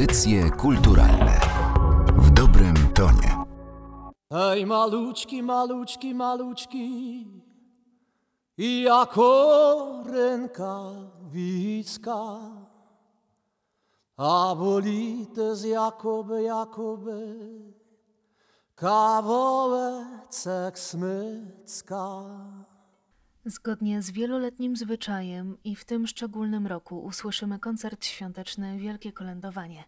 Audycje kulturalne w dobrym tonie. Ej, maluczki, maluczki, maluczki, jako rękawiczka, a bolite z Jakoby, Jakoby, kawałeczek smycka. Zgodnie z wieloletnim zwyczajem i w tym szczególnym roku usłyszymy koncert świąteczny Wielkie Kolędowanie.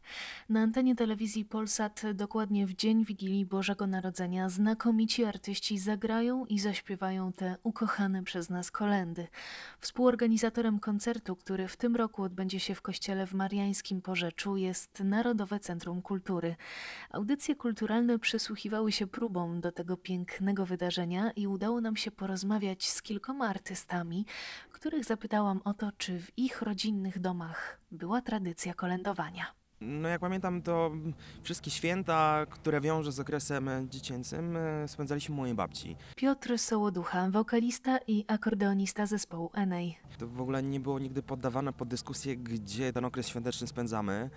Na antenie telewizji Polsat dokładnie w dzień Wigilii Bożego Narodzenia znakomici artyści zagrają i zaśpiewają te ukochane przez nas kolendy. Współorganizatorem koncertu, który w tym roku odbędzie się w kościele w Mariańskim Porzeczu jest Narodowe Centrum Kultury. Audycje kulturalne przysłuchiwały się próbom do tego pięknego wydarzenia i udało nam się porozmawiać z kilkoma artystami, których zapytałam o to, czy w ich rodzinnych domach była tradycja kolędowania. No jak pamiętam, to wszystkie święta, które wiąże z okresem dziecięcym, e, spędzaliśmy mojej babci. Piotr Sołoducha, wokalista i akordeonista zespołu Enej. To w ogóle nie było nigdy poddawane pod dyskusję, gdzie ten okres świąteczny spędzamy.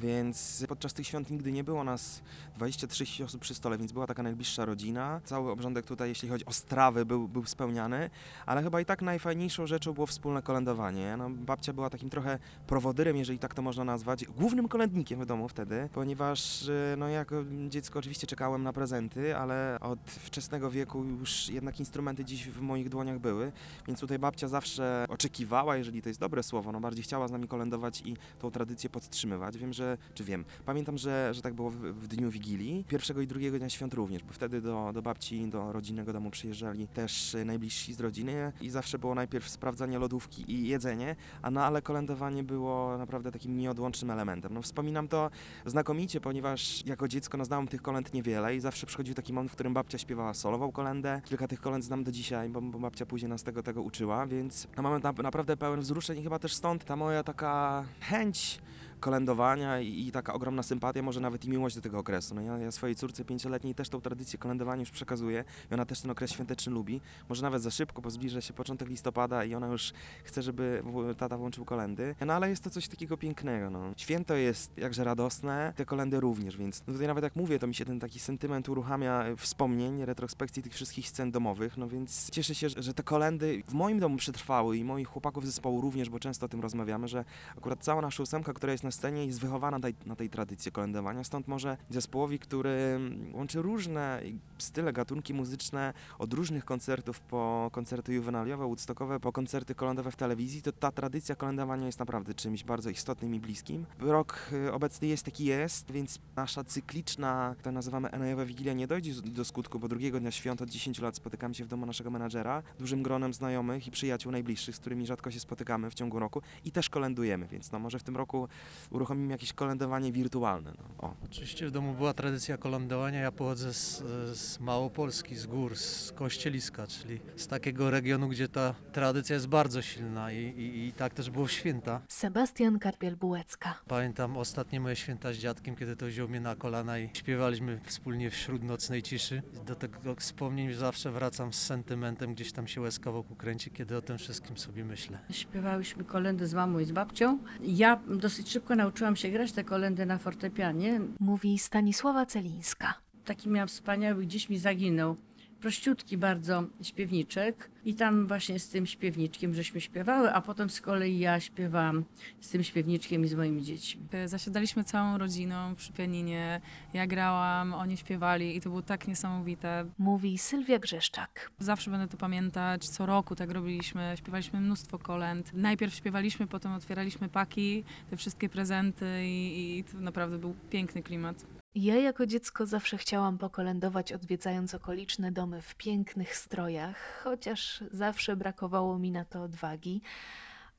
Więc podczas tych świąt nigdy nie było nas 20-30 osób przy stole, więc była taka najbliższa rodzina. Cały obrządek tutaj, jeśli chodzi o strawy, był, był spełniany, ale chyba i tak najfajniejszą rzeczą było wspólne kolędowanie. No, babcia była takim trochę prowodyrem, jeżeli tak to można nazwać, głównym kolędnikiem w domu wtedy, ponieważ e, no, jako dziecko oczywiście czekałem na prezenty, ale od wczesnego wieku już jednak instrumenty dziś w moich dłoniach były, więc tutaj babcia zawsze oczekiwała, jeżeli to jest dobre słowo, no bardziej chciała z nami kolędować i tą tradycję podtrzymywać. Wiem, że, czy wiem, pamiętam, że, że tak było w, w dniu Wigilii, pierwszego i drugiego dnia świąt również, bo wtedy do, do babci, do rodzinnego domu przyjeżdżali też e, najbliżsi z rodziny i zawsze było najpierw sprawdzanie lodówki i jedzenie, a no ale kolędowanie było naprawdę takim nieodłącznym elementem. No wspominam to znakomicie, ponieważ jako dziecko no, znałem tych kolęd niewiele i zawsze przychodził taki moment, w którym babcia śpiewała solową kolędę. Kilka tych kolęd znam do dzisiaj, bo, bo babcia później nas tego, tego uczyła, więc na moment na, naprawdę pełen wzruszeń i chyba też stąd ta moja taka chęć kolędowania i, i, taka ogromna sympatia, może nawet i miłość do tego okresu. No ja, ja swojej córce pięcioletniej też tą tradycję kolędowania już przekazuję i ona też ten okres świąteczny lubi. Może nawet za szybko, bo zbliża się początek listopada i ona już chce, żeby tata włączył kolendy. No ale jest to coś takiego pięknego. No. Święto jest jakże radosne, te kolendy również, więc no tutaj nawet jak mówię, to mi się ten taki sentyment uruchamia wspomnień, retrospekcji tych wszystkich scen domowych, no więc cieszę się, że te kolendy w moim domu przetrwały i moich chłopaków zespołu również, bo często o tym rozmawiamy, że akurat cała nasza ósemka, która jest na scenie jest wychowana tej, na tej tradycji kolędowania, stąd może zespołowi, który łączy różne style, gatunki muzyczne, od różnych koncertów po koncerty juwenaliowe, woodstockowe, po koncerty kolędowe w telewizji, to ta tradycja kolędowania jest naprawdę czymś bardzo istotnym i bliskim. Rok y, obecny jest taki jest, więc nasza cykliczna, to nazywamy Enejowa Wigilia, nie dojdzie do skutku, bo drugiego dnia świąt od 10 lat spotykamy się w domu naszego menadżera, dużym gronem znajomych i przyjaciół najbliższych, z którymi rzadko się spotykamy w ciągu roku i też kolędujemy, więc no może w tym roku uruchomimy jakieś kolędowanie wirtualne. No. O. Oczywiście w domu była tradycja kolędowania. Ja pochodzę z, z Małopolski, z gór, z Kościeliska, czyli z takiego regionu, gdzie ta tradycja jest bardzo silna i, i, i tak też było w święta. Sebastian Karpiel-Bułecka. Pamiętam ostatnie moje święta z dziadkiem, kiedy to wziął mnie na kolana i śpiewaliśmy wspólnie wśród nocnej ciszy. Do tego wspomnień zawsze wracam z sentymentem, gdzieś tam się łezka wokół kręci, kiedy o tym wszystkim sobie myślę. Śpiewałyśmy kolendy z mamą i z babcią. Ja dosyć szybko nauczyłam się grać te kolendy na fortepianie. Mówi Stanisława Celińska. Taki miałam wspaniały, gdzieś mi zaginął. Prościutki bardzo śpiewniczek i tam właśnie z tym śpiewniczkiem żeśmy śpiewały, a potem z kolei ja śpiewałam z tym śpiewniczkiem i z moimi dziećmi. Zasiadaliśmy całą rodziną przy pianinie, ja grałam, oni śpiewali i to było tak niesamowite. Mówi Sylwia Grzeszczak. Zawsze będę to pamiętać, co roku tak robiliśmy, śpiewaliśmy mnóstwo kolęd. Najpierw śpiewaliśmy, potem otwieraliśmy paki, te wszystkie prezenty i, i to naprawdę był piękny klimat. Ja jako dziecko zawsze chciałam pokolędować, odwiedzając okoliczne domy w pięknych strojach, chociaż zawsze brakowało mi na to odwagi.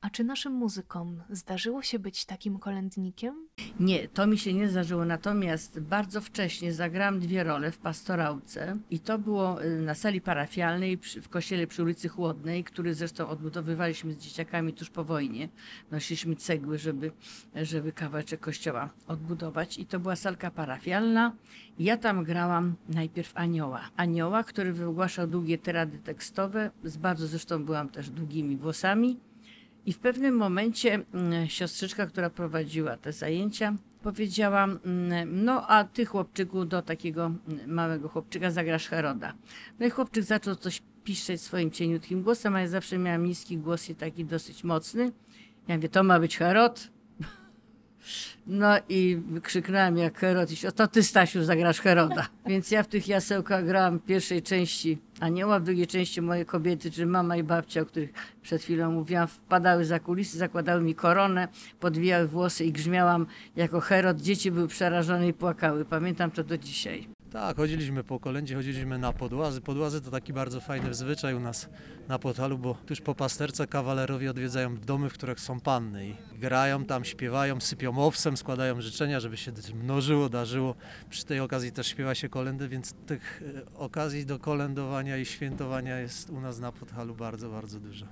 A czy naszym muzykom zdarzyło się być takim kolędnikiem? Nie, to mi się nie zdarzyło, natomiast bardzo wcześnie zagrałam dwie role w pastorałce i to było y, na sali parafialnej w kościele przy ulicy Chłodnej, który zresztą odbudowywaliśmy z dzieciakami tuż po wojnie. Nosiliśmy cegły, żeby, żeby kawałeczek kościoła odbudować i to była salka parafialna. Ja tam grałam najpierw anioła. Anioła, który wygłaszał długie tyrady tekstowe, z bardzo zresztą byłam też długimi włosami I w pewnym momencie mm, siostrzyczka, która prowadziła te zajęcia, powiedziała, mm, no a ty chłopczyku do takiego mm, małego chłopczyka zagrasz Heroda. No i chłopczyk zaczął coś piszczeć swoim cieniutkim głosem, a ja zawsze miałam niski głos i taki dosyć mocny. Ja mówię, to ma być Herod? No i krzyknęłam jak Herod, i to ty Stasiu zagrasz Heroda. Więc ja w tych jasełkach grałam w pierwszej części Anioła, w drugiej części moje kobiety, czyli mama i babcia, o których przed chwilą mówiłam, wpadały za kulisy, zakładały mi koronę, podwijały włosy i grzmiałam jako Herod. Dzieci były przerażone i płakały. Pamiętam to do dzisiaj. Tak, chodziliśmy po kolędzie, chodziliśmy na podłazy. Podłazy to taki bardzo fajny zwyczaj u nas na Podhalu, bo tuż po pasterce kawalerowie odwiedzają domy, w których są panny i grają tam, śpiewają, sypią owsem, składają życzenia, żeby się mnożyło, darzyło. Przy tej okazji też śpiewa się kolendy, więc tych e, okazji do kolędowania i świętowania jest u nas na Podhalu bardzo, bardzo dużo.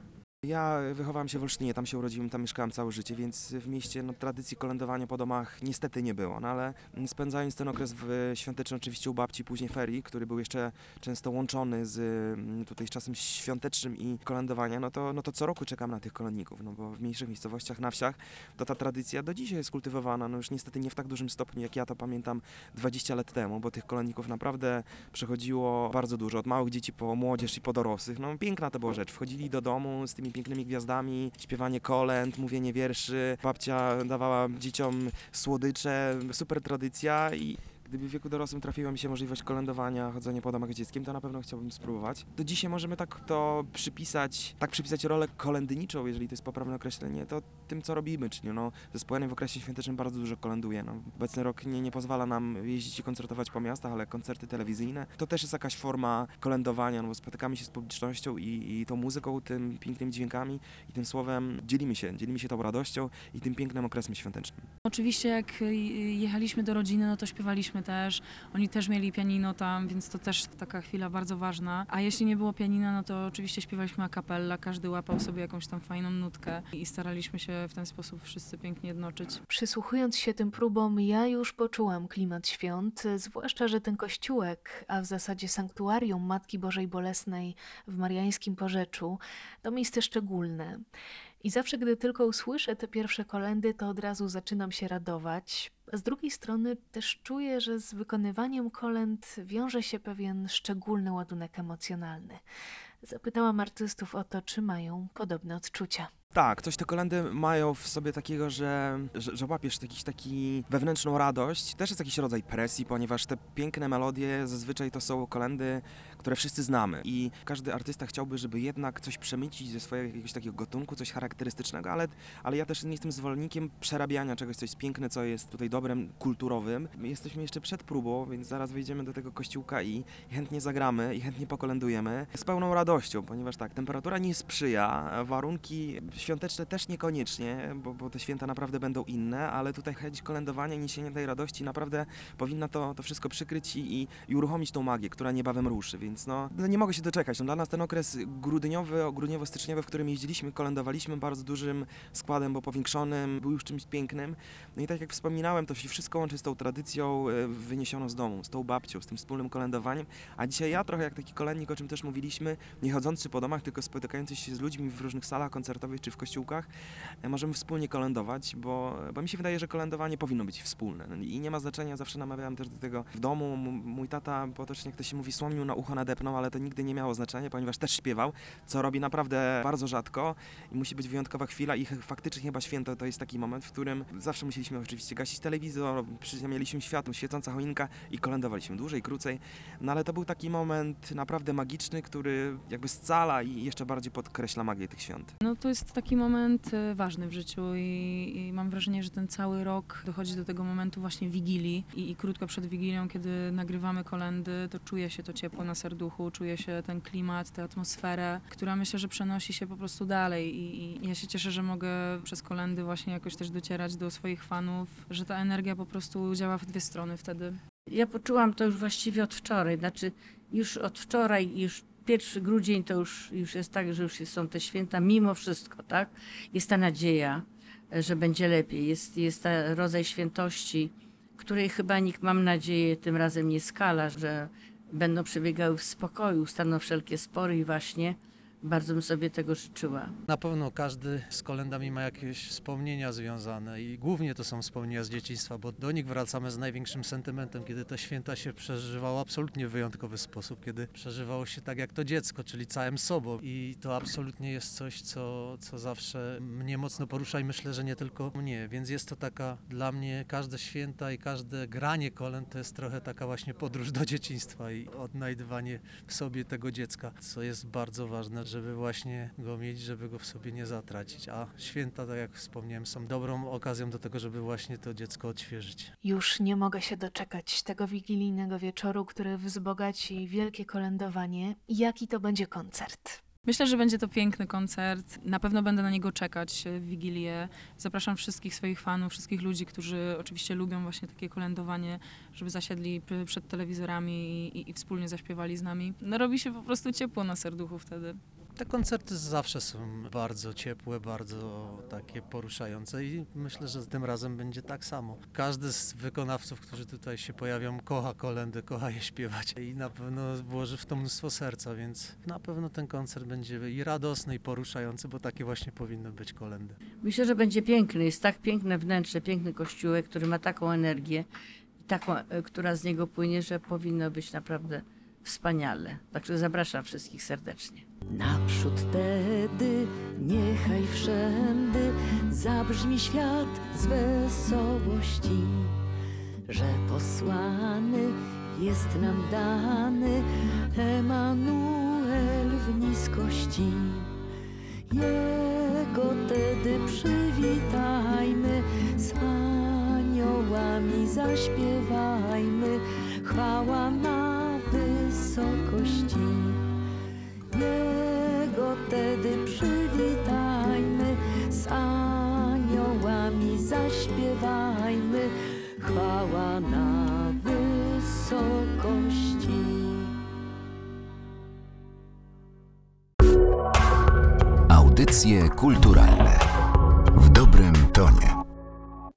Ja wychowałem się w Olsztynie, tam się urodziłem, tam mieszkałem całe życie, więc w mieście no, tradycji kolędowania po domach niestety nie było. No ale spędzając ten okres w świąteczny oczywiście u babci, później ferii, który był jeszcze często łączony z mm, tutaj z czasem świątecznym i kolędowania, no to, no to co roku czekam na tych kolędników, no bo w mniejszych miejscowościach, na wsiach, to ta tradycja do dzisiaj jest kultywowana, no już niestety nie w tak dużym stopniu, jak ja to pamiętam 20 lat temu, bo tych kolędników naprawdę przychodziło bardzo dużo, od małych dzieci po młodzież i po dorosłych. No piękna to była rzecz. Wchodzili do domu z tymi pięknymi gwiazdami, śpiewanie kolęd, mówienie wierszy. Babcia dawała dzieciom słodycze, super tradycja i Gdyby w wieku dorosłym trafiła mi się możliwość kolędowania, chodzenia po domach z dzieckiem, to na pewno chciałbym spróbować. Do dzisiaj możemy tak to przypisać, tak przypisać rolę kolędniczą, jeżeli to jest poprawne określenie, to tym, co robimy, czyli no, zespoł w okresie świątecznym bardzo dużo kolęduje. No. Obecny rok nie, nie pozwala nam jeździć i koncertować po miastach, ale koncerty telewizyjne. To też jest jakaś forma kolędowania, no bo spotykamy się z publicznością i, i tą muzyką, tym pięknymi dźwiękami i tym słowem dzielimy się, dzielimy się tą radością i tym pięknym okresem świątecznym. Oczywiście jak y, jechaliśmy do rodziny, no to śpiewaliśmy też. Oni też mieli pianino tam, więc to też taka chwila bardzo ważna. A jeśli nie było pianina, no to oczywiście śpiewaliśmy a każdy łapał sobie jakąś tam fajną nutkę i staraliśmy się w ten sposób wszyscy pięknie jednoczyć. Przysłuchując się tym próbom, ja już poczułam klimat świąt, zwłaszcza, że ten kościółek, a w zasadzie sanktuarium Matki Bożej Bolesnej w Mariańskim Porzeczu, to miejsce szczególne. I zawsze, gdy tylko usłyszę te pierwsze kolendy, to od razu zaczynam się radować. A z drugiej strony też czuję, że z wykonywaniem kolęd wiąże się pewien szczególny ładunek emocjonalny. Zapytałam artystów o to, czy mają podobne odczucia. Tak, coś te kolendy mają w sobie takiego, że, że, że łapiesz jakiś taki wewnętrzną radość. Też jest jakiś rodzaj presji, ponieważ te piękne melodie zazwyczaj to są kolendy, które wszyscy znamy. I każdy artysta chciałby, żeby jednak coś przemycić ze swojego jakiegoś takiego gatunku, coś charakterystycznego, ale, ale ja też nie jestem zwolennikiem przerabiania czegoś, co jest piękne, co jest tutaj dobrem kulturowym. My jesteśmy jeszcze przed próbą, więc zaraz wejdziemy do tego kościółka i chętnie zagramy i chętnie pokolędujemy z pełną radością, ponieważ tak, temperatura nie sprzyja, warunki świąteczne też niekoniecznie, bo, bo te święta naprawdę będą inne, ale tutaj chęć kolędowania i niesienia tej radości naprawdę powinna to, to wszystko przykryć i, i uruchomić tą magię, która niebawem ruszy, więc no, no nie mogę się doczekać. No, dla nas ten okres grudniowy, grudniowo-styczniowy, w którym jeździliśmy, kolędowaliśmy bardzo dużym składem, bo powiększonym, był już czymś pięknym. No i tak jak wspominałem, to się wszystko łączy z tą tradycją e, wyniesioną z domu, z tą babcią, z tym wspólnym kolędowaniem, a dzisiaj ja trochę jak taki kolędnik, o czym też mówiliśmy, nie chodzący po domach, tylko spotykający się z ludźmi w różnych salach koncertowych czy w kościółkach, e, możemy wspólnie kolędować, bo, bo mi się wydaje, że kolędowanie powinno być wspólne No i nie ma znaczenia, zawsze namawiałem też do tego w domu. Mój tata potocznie, jak to się mówi, słomił na ucho nadepnął, ale to nigdy nie miało znaczenia, ponieważ też śpiewał, co robi naprawdę bardzo rzadko i musi być wyjątkowa chwila i faktycznie chyba święto to jest taki moment, w którym zawsze musieliśmy oczywiście gasić telewizor, przyziemialiśmy światło, świecąca choinka i kolędowaliśmy dłużej, krócej, no ale to był taki moment naprawdę magiczny, który jakby scala i jeszcze bardziej podkreśla magię tych świąt. No to jest taki moment y, ważny w życiu i, i mam wrażenie, że ten cały rok dochodzi do tego momentu właśnie Wigilii I, i krótko przed Wigilią, kiedy nagrywamy kolendy, to czuje się to ciepło na serduchu, czuje się ten klimat, tę atmosferę, która myślę, że przenosi się po prostu dalej i, i ja się cieszę, że mogę przez kolendy właśnie jakoś też docierać do swoich fanów, że ta energia po prostu działa w dwie strony wtedy. Ja poczułam to już właściwie od wczoraj, znaczy już od wczoraj, już pierwszy grudzień to już, już jest tak, że już są te święta, mimo wszystko, tak? Jest ta nadzieja, że będzie lepiej, jest, jest ta rodzaj świętości, której chyba nikt, mam nadzieję, tym razem nie skala, że będą przebiegały w spokoju, ustaną wszelkie spory i właśnie Bardzo bym sobie tego życzyła. Na pewno każdy z kolendami ma jakieś wspomnienia związane i głównie to są wspomnienia z dzieciństwa, bo do nich wracamy z największym sentymentem, kiedy te święta się przeżywało absolutnie w wyjątkowy sposób, kiedy przeżywało się tak jak to dziecko, czyli całym sobą i to absolutnie jest coś, co, co zawsze mnie mocno porusza i myślę, że nie tylko mnie, więc jest to taka dla mnie każde święta i każde granie kolęd to jest trochę taka właśnie podróż do dzieciństwa i odnajdywanie w sobie tego dziecka, co jest bardzo ważne, żeby właśnie go mieć, żeby go w sobie nie zatracić. A święta, tak jak wspomniałem, są dobrą okazją do tego, żeby właśnie to dziecko odświeżyć. Już nie mogę się doczekać tego wigilijnego wieczoru, który wzbogaci wielkie kolędowanie. Jaki to będzie koncert? Myślę, że będzie to piękny koncert. Na pewno będę na niego czekać w Wigilię. Zapraszam wszystkich swoich fanów, wszystkich ludzi, którzy oczywiście lubią właśnie takie kolędowanie, żeby zasiedli przed telewizorami i, i, i wspólnie zaśpiewali z nami. No robi się po prostu ciepło na serduchu wtedy. Te koncerty zawsze są bardzo ciepłe, bardzo takie poruszające i myślę, że tym razem będzie tak samo. Każdy z wykonawców, którzy tutaj się pojawią, kocha kolendy, kocha je śpiewać i na pewno włoży w to mnóstwo serca, więc na pewno ten koncert będzie i radosny, i poruszający, bo takie właśnie powinny być kolendy. Myślę, że będzie piękny. Jest tak piękne wnętrze, piękny kościółek, który ma taką energię, taką, e, która z niego płynie, że powinno być naprawdę wspaniale. Także zapraszam wszystkich serdecznie. Naprzód tedy, niechaj wszędy zabrzmi świat z wesołości, że posłany jest nam dany Emanuel w niskości. Jego tedy przywitajmy, z aniołami zaśpiewajmy, chwała na wysokości. Jego tedy przywitajmy, z aniołami zaśpiewajmy, chwała na wysokości. Audycje kulturalne.